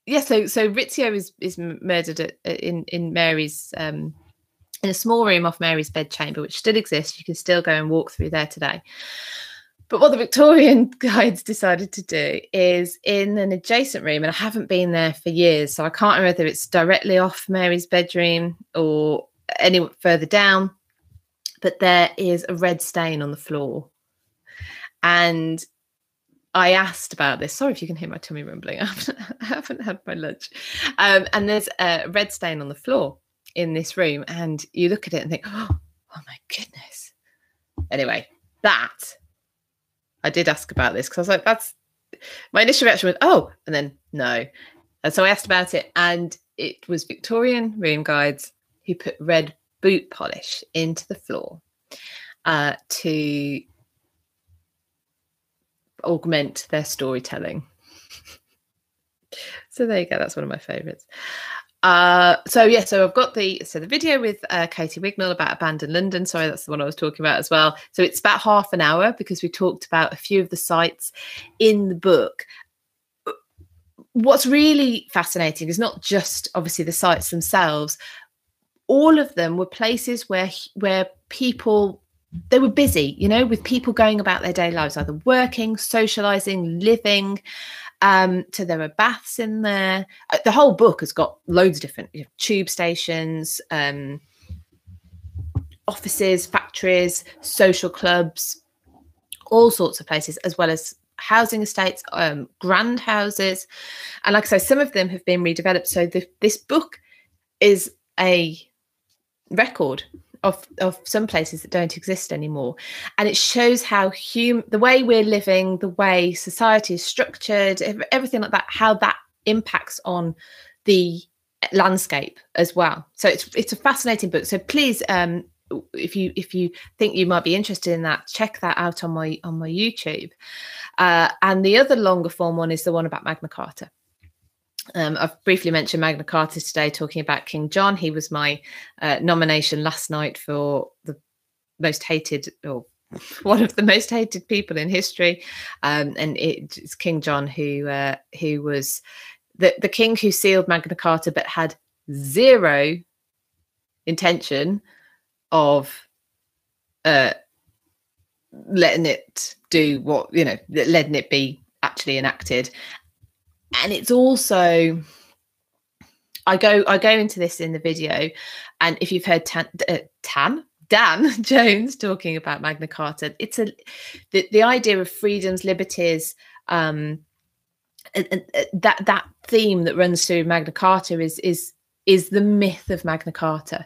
yeah, so so Rizzio is is murdered at, in in Mary's um, in a small room off Mary's bedchamber, which still exists. You can still go and walk through there today. But what the Victorian guides decided to do is in an adjacent room, and I haven't been there for years, so I can't remember whether it's directly off Mary's bedroom or any further down, but there is a red stain on the floor. And I asked about this. Sorry if you can hear my tummy rumbling. I haven't, I haven't had my lunch. Um, and there's a red stain on the floor in this room, and you look at it and think, oh, oh my goodness. Anyway, that I did ask about this because I was like, that's my initial reaction was, oh, and then no. And so I asked about it, and it was Victorian room guides who put red boot polish into the floor uh, to augment their storytelling. so there you go. That's one of my favorites. Uh, so yeah, so I've got the so the video with uh, Katie Wignall about abandoned London. Sorry, that's the one I was talking about as well. So it's about half an hour because we talked about a few of the sites in the book. What's really fascinating is not just obviously the sites themselves. All of them were places where where people they were busy, you know, with people going about their day lives, either working, socializing, living. Um, so there are baths in there. Uh, the whole book has got loads of different you tube stations, um, offices, factories, social clubs, all sorts of places, as well as housing estates, um, grand houses. And like I say, some of them have been redeveloped. So the, this book is a record of of some places that don't exist anymore. And it shows how hum the way we're living the way society is structured everything like that how that impacts on the landscape as well. So it's it's a fascinating book. So please um if you if you think you might be interested in that check that out on my on my youtube. Uh, and the other longer form one is the one about magna carta um, I've briefly mentioned Magna Carta today, talking about King John. He was my uh, nomination last night for the most hated or one of the most hated people in history, um, and it's King John who uh, who was the the king who sealed Magna Carta, but had zero intention of uh, letting it do what you know, letting it be actually enacted and it's also I go I go into this in the video, and if you've heard Tan, uh, Tan Dan Jones talking about Magna Carta, it's a the, the idea of freedoms, liberties, um, and, and, uh, that that theme that runs through Magna Carta is is is the myth of Magna Carta.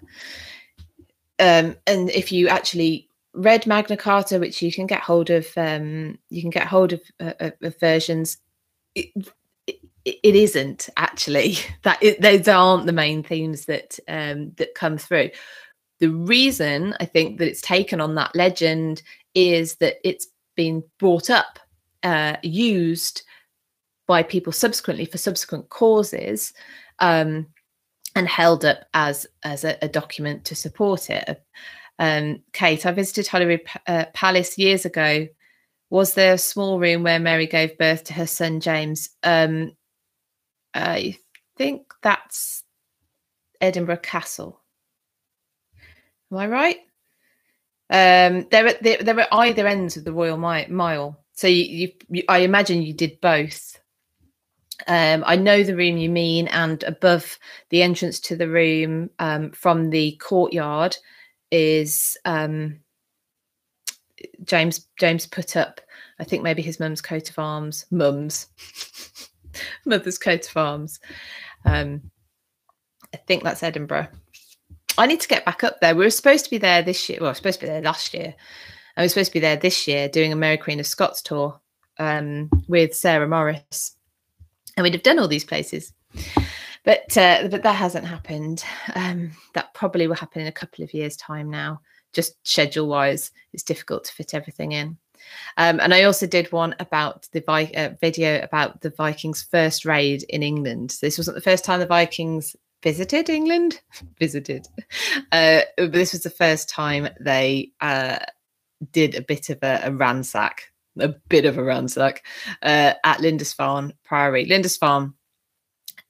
Um, and if you actually read Magna Carta, which you can get hold of, um, you can get hold of, uh, of versions. It, it isn't actually that it, those aren't the main themes that um, that come through. the reason I think that it's taken on that legend is that it's been brought up, uh, used by people subsequently for subsequent causes, um, and held up as as a, a document to support it. Um, Kate, I visited Holyrood uh, Palace years ago. Was there a small room where Mary gave birth to her son James? Um, I think that's Edinburgh Castle. Am I right? Um, they're, they're at either ends of the Royal Mile. So you, you, you, I imagine you did both. Um, I know the room you mean, and above the entrance to the room um, from the courtyard is um, James. James put up, I think maybe his mum's coat of arms, mum's mother's coat of arms. Um, I think that's Edinburgh. I need to get back up there. We were supposed to be there this year. Well, we were supposed to be there last year. I was supposed to be there this year doing a Mary Queen of Scots tour um, with Sarah Morris, and we'd have done all these places, but uh, but that hasn't happened. Um, that probably will happen in a couple of years' time now. Just schedule wise, it's difficult to fit everything in. Um, and I also did one about the Vi- uh, video about the Vikings' first raid in England. This wasn't the first time the Vikings visited England, visited. Uh, this was the first time they uh, did a bit of a, a, ransack, a bit of a ransack uh, at Lindisfarne Priory. Lindisfarne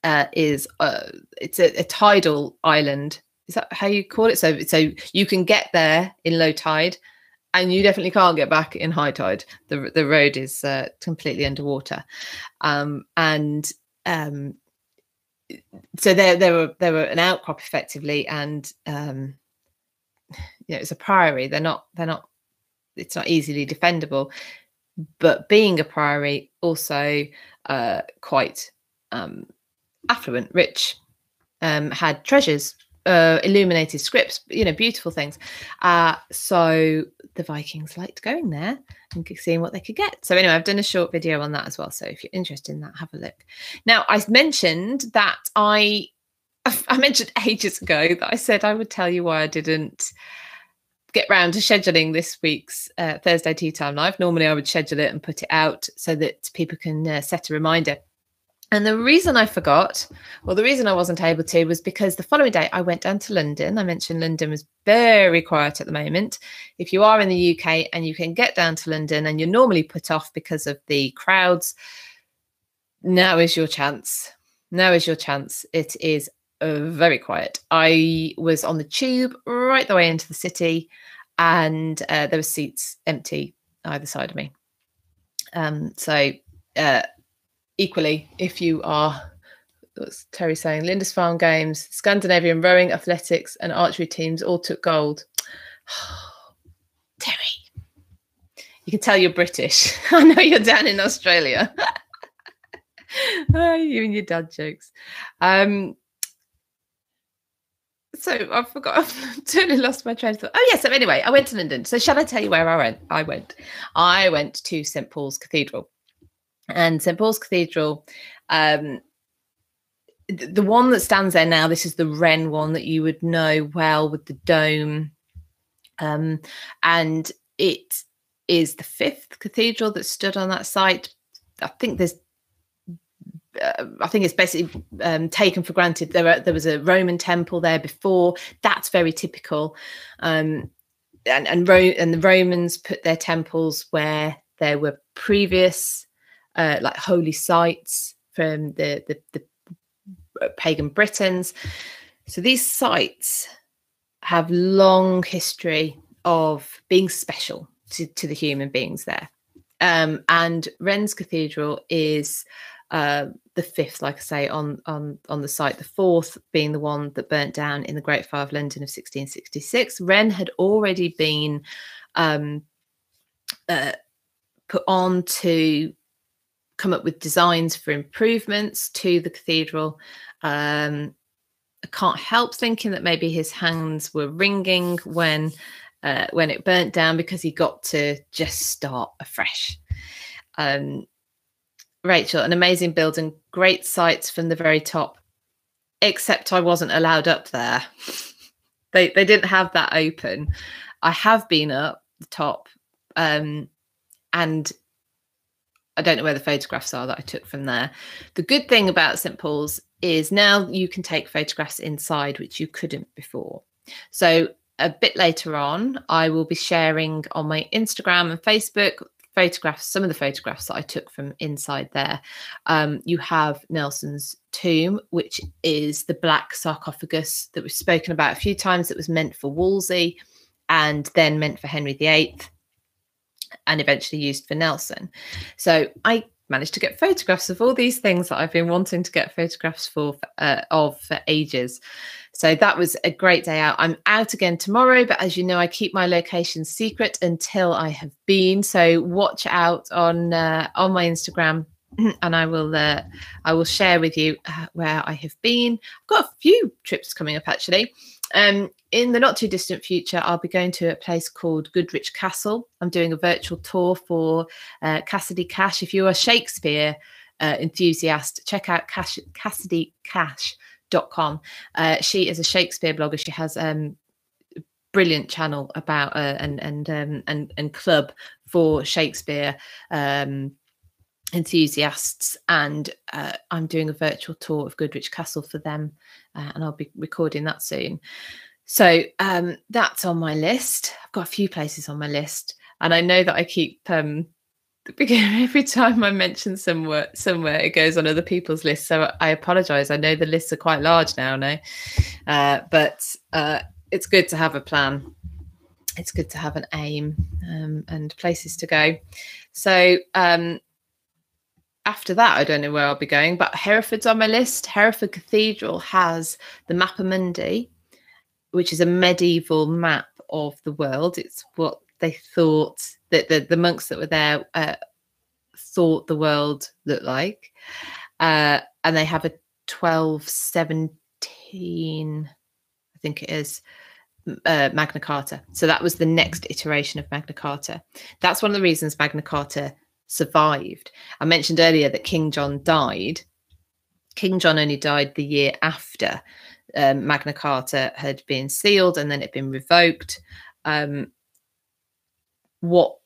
uh, is uh, it's a, a, tidal island. Is that how you call it? So so you can get there in low tide. And you definitely can't get back in high tide. The the road is uh, completely underwater, um, and um, so there there were there were an outcrop effectively and um you know it's a priory. They're not they're not it's not easily defendable. But being a priory also uh quite um affluent rich um had treasures uh, illuminated scripts, you know, beautiful things. Uh, so the Vikings liked going there and seeing what they could get. So anyway, I've done a short video on that as well. So if you're interested in that, have a look. Now I mentioned that I I mentioned ages ago that I said I would tell you why I didn't get round to scheduling this week's uh, Thursday Tea Time Live. Normally I would schedule it and put it out so that people can uh, set a reminder and the reason I forgot, well, the reason I wasn't able to was because the following day I went down to London. I mentioned London was very quiet at the moment. If you are in the UK and you can get down to London and you're normally put off because of the crowds, now is your chance. Now is your chance. It is uh, very quiet. I was on the tube right the way into the city and uh, there were seats empty either side of me. Um, so, uh, equally, if you are, what's Terry saying, Lindisfarne Games, Scandinavian rowing, athletics, and archery teams all took gold. Terry, you can tell you're British. I know you're down in Australia. oh, you and your dad jokes. Um, so I forgot. I've totally lost my train of thought. Oh yes. So anyway, I went to London. So shall I tell you where I went? I went. I went to St Paul's Cathedral and St Paul's Cathedral. Um, the one that stands there now, this is the Wren one that you would know well with the dome. Um, and it is the fifth cathedral that stood on that site. I think there's uh, I think it's basically um, taken for granted. There, there was a Roman temple there before. That's very typical. Um, and and, Ro- and the Romans put their temples where there were previous uh, like holy sites from the, the, the uh, pagan Britons. So these sites have long history of being special to, to the human beings there. Um, and Wren's Cathedral is uh, the fifth, like I say, on on on the site. The fourth being the one that burnt down in the Great Fire of London of 1666. Wren had already been um, uh, put on to come up with designs for improvements to the cathedral. Um, I can't help thinking that maybe his hands were wringing when uh, when it burnt down because he got to just start afresh. Um, Rachel, an amazing building, great sights from the very top, except I wasn't allowed up there. they they didn't have that open. I have been up the top, um, and I don't know where the photographs are that I took from there. The good thing about St Paul's is now you can take photographs inside, which you couldn't before. So a bit later on, I will be sharing on my Instagram and Facebook photographs, some of the photographs that I took from inside there. Um, you have Nelson's tomb, which is the black sarcophagus that we've spoken about a few times that was meant for Wolsey and then meant for Henry VIII and eventually used for Nelson. So I managed to get photographs of all these things that I've been wanting to get photographs for uh, of for ages. So that was a great day out. I'm out again tomorrow, but as you know, I keep my location secret until I have been. So watch out on uh, on my Instagram, and I will uh, I will share with you uh, where I have been. I've got a few trips coming up actually. Um, in the not too distant future, I'll be going to a place called Goodrich Castle. I'm doing a virtual tour for uh, Cassidy Cash. If you're a Shakespeare uh, enthusiast, check out Cash, Cassidy Cash. Uh, she is a Shakespeare blogger. She has um, a brilliant channel about uh, and and um, and and club for Shakespeare um, enthusiasts. And uh, I'm doing a virtual tour of Goodrich Castle for them, uh, and I'll be recording that soon. So um, that's on my list. I've got a few places on my list, and I know that I keep um, every time I mention somewhere, somewhere it goes on other people's lists. So I apologise. I know the lists are quite large now, no, uh, but uh, it's good to have a plan. It's good to have an aim um, and places to go. So um, after that, I don't know where I'll be going, but Hereford's on my list. Hereford Cathedral has the Mappa Mundi, which is a medieval map of the world. It's what they thought that the, the monks that were there uh, thought the world looked like. Uh, and they have a 1217, I think it is, uh, Magna Carta. So that was the next iteration of Magna Carta. That's one of the reasons Magna Carta survived. I mentioned earlier that King John died. King John only died the year after um, Magna Carta had been sealed and then it had been revoked. Um, what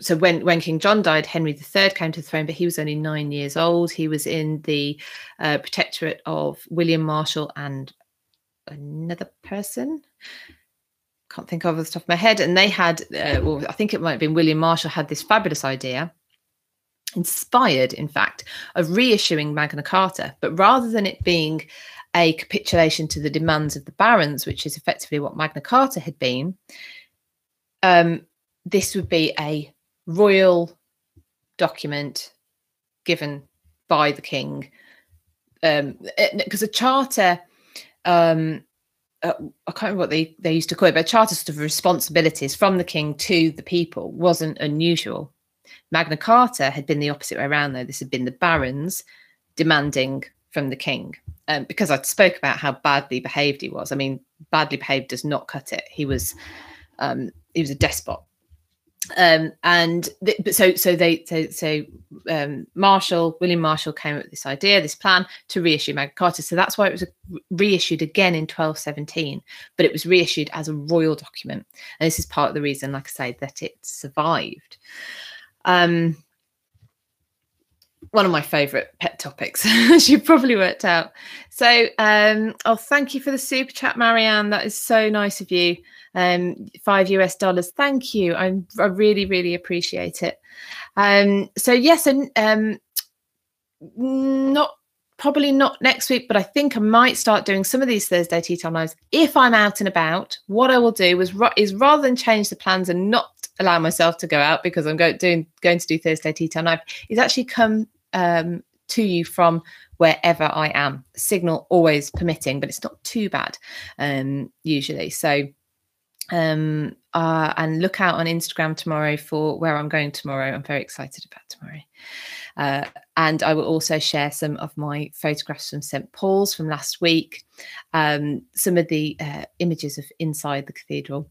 so when when King John died, Henry III came to the throne, but he was only nine years old. He was in the uh, protectorate of William Marshal and another person. Can't think of off the top of my head. And they had, uh, well, I think it might have been William Marshal had this fabulous idea, inspired, in fact, of reissuing Magna Carta, but rather than it being a capitulation to the demands of the barons, which is effectively what Magna Carta had been, um, this would be a royal document given by the king because um, a charter um, uh, I can't remember what they, they used to call it, but a charter sort of responsibilities from the king to the people wasn't unusual. Magna Carta had been the opposite way around, though. This had been the barons demanding from the king. Um, because I spoke about how badly behaved he was. I mean, badly behaved does not cut it. He was um, he was a despot um, and th- so so they so, so um, Marshal William Marshal came up with this idea, this plan to reissue Magna Carta. So that's why it was reissued again in 1217, but it was reissued as a royal document, and this is part of the reason, like I say, that it survived. Um, one of my favorite pet topics, as you probably worked out. So, um, oh, thank you for the super chat, Marianne. That is so nice of you um, five US dollars. Thank you. I'm, I really, really appreciate it. Um, so yes, and um, not probably not next week, but I think I might start doing some of these Thursday tea time lives if I'm out and about. What I will do is, is rather than change the plans and not allow myself to go out because I'm go, doing going to do Thursday tea time live, is actually come um, to you from wherever I am. Signal always permitting, but it's not too bad um, usually. So um, uh, and look out on Instagram tomorrow for where I'm going tomorrow. I'm very excited about tomorrow. Uh, and I will also share some of my photographs from St. Paul's from last week, um, some of the uh, images of inside the cathedral.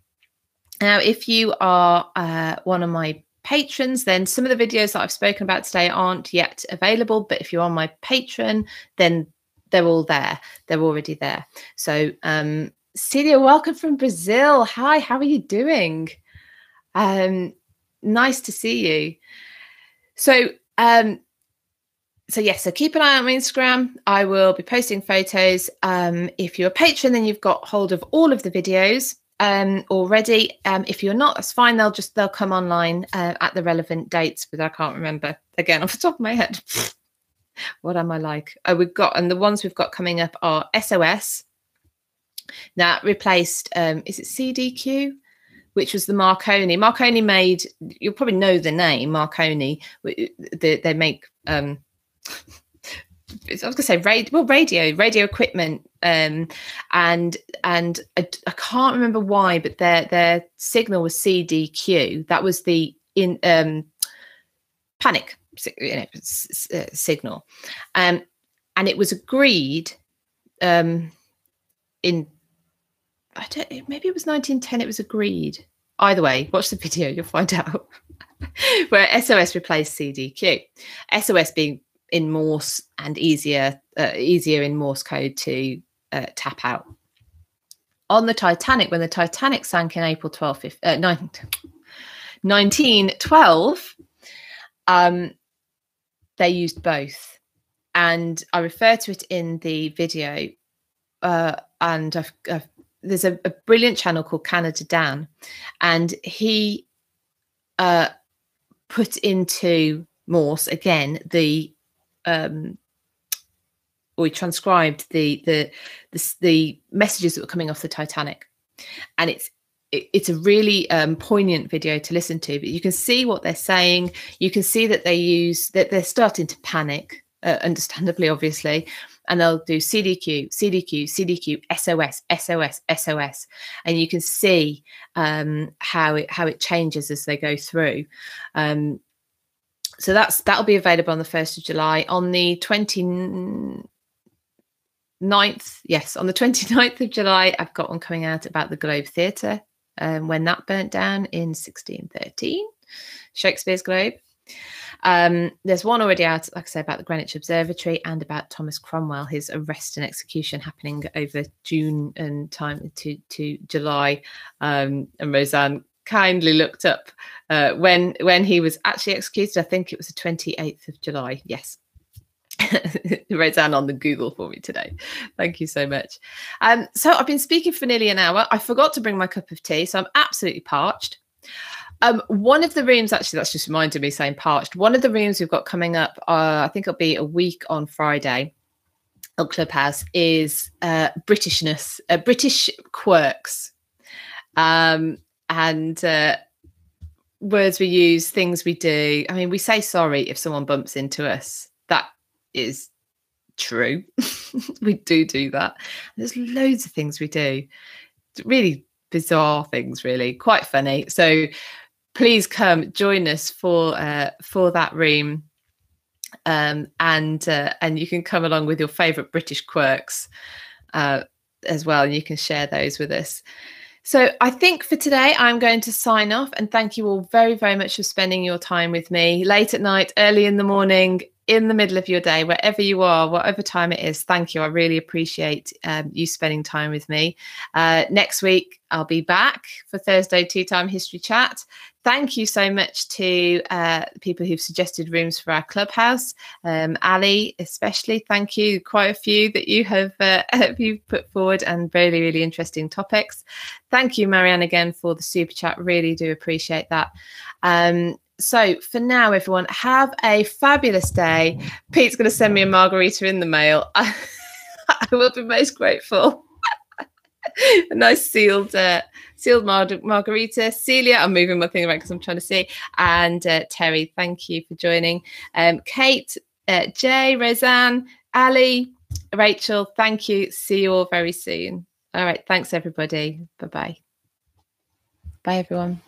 Now, if you are uh, one of my patrons, then some of the videos that I've spoken about today aren't yet available. But if you're on my Patreon, then they're all there. They're already there. So um, Celia, welcome from Brazil. Hi, how are you doing? Um, nice to see you. So, um, so yes, so keep an eye on my Instagram. I will be posting photos. Um, if you're a patron, then you've got hold of all of the videos um, already. Um, if you're not, that's fine. They'll just they'll come online uh, at the relevant dates, but I can't remember again off the top of my head. what am I like? Oh, we've got and the ones we've got coming up are SOS. That replaced um, is it CDQ? which was the Marconi. Marconi made, you'll probably know the name Marconi. They, they make um, I was going to say radio, well, radio, radio equipment, um, and and I, I, can't remember why, but their their signal was CDQ. That was the in um, panic you know, uh, signal, um, and it was agreed um, in I don't maybe it was 1910. It was agreed. Either way, watch the video, you'll find out. Where SOS replaced CDQ. SOS being in Morse and easier uh, easier in Morse code to uh, tap out. On the Titanic, when the Titanic sank in April 12, uh, 1912, um, they used both. And I refer to it in the video. Uh, and I've, I've, there's a, a, brilliant channel called Canada Dan, and he uh, put into Morse again the um, we transcribed the, the the the messages that were coming off the Titanic, and it's it, it's a really um, poignant video to listen to. But you can see what they're saying. You can see that they use that they're starting to panic, uh, understandably, obviously, and they'll do CDQ, CDQ, CDQ, SOS, SOS, SOS, and you can see um, how it how it changes as they go through. Um, so that's that'll be available on the 1st of July. On the 29th, yes, on the 29th of July, I've got one coming out about the Globe Theatre um, when that burnt down in 1613, Shakespeare's Globe. Um, there's one already out, like I say, about the Greenwich Observatory and about Thomas Cromwell, his arrest and execution happening over June and time to, to July. Um, and Roseanne kindly looked up uh, when when he was actually executed. I think it was the 28th of July. Yes. down on the Google for me today. Thank you so much. Um, so I've been speaking for nearly an hour. I forgot to bring my cup of tea, so I'm absolutely parched. Um, one of the rooms, actually, that's just reminded me saying parched. One of the rooms we've got coming up, uh, I think it'll be a week on Friday on Clubhouse, is uh, Britishness, uh, British quirks. Um, and uh, words we use, things we do. I mean, we say sorry if someone bumps into us. That is true. we do do that. There's loads of things we do. Really bizarre things, really quite funny. So please come join us for uh, for that room. Um, and uh, and you can come along with your favourite British quirks uh, as well, and you can share those with us. So I think for today, I'm going to sign off and thank you all very, very much for spending your time with me late at night, early in the morning, in the middle of your day, wherever you are, whatever time it is. Thank you. I really appreciate um, you spending time with me. Uh, next week, I'll be back for Thursday Tea Time History Chat thank you so much to uh, people who've suggested rooms for our clubhouse. Um, Ali, especially, thank you. Quite a few that you have uh, you put forward and really, really interesting topics. Thank you, Marianne, again for the super chat. Really do appreciate that. Um, so for now, everyone, have a fabulous day. Pete's going to send me a margarita in the mail. I will be most grateful. a nice sealed uh, sealed mar- margarita. Celia, I'm moving my thing around because I'm trying to see. And uh, Terry, thank you for joining. Um, Kate, uh, Jay, Roseanne, Ali, Rachel, thank you. See you all very soon. All right. Thanks, everybody. Bye bye. Bye, everyone.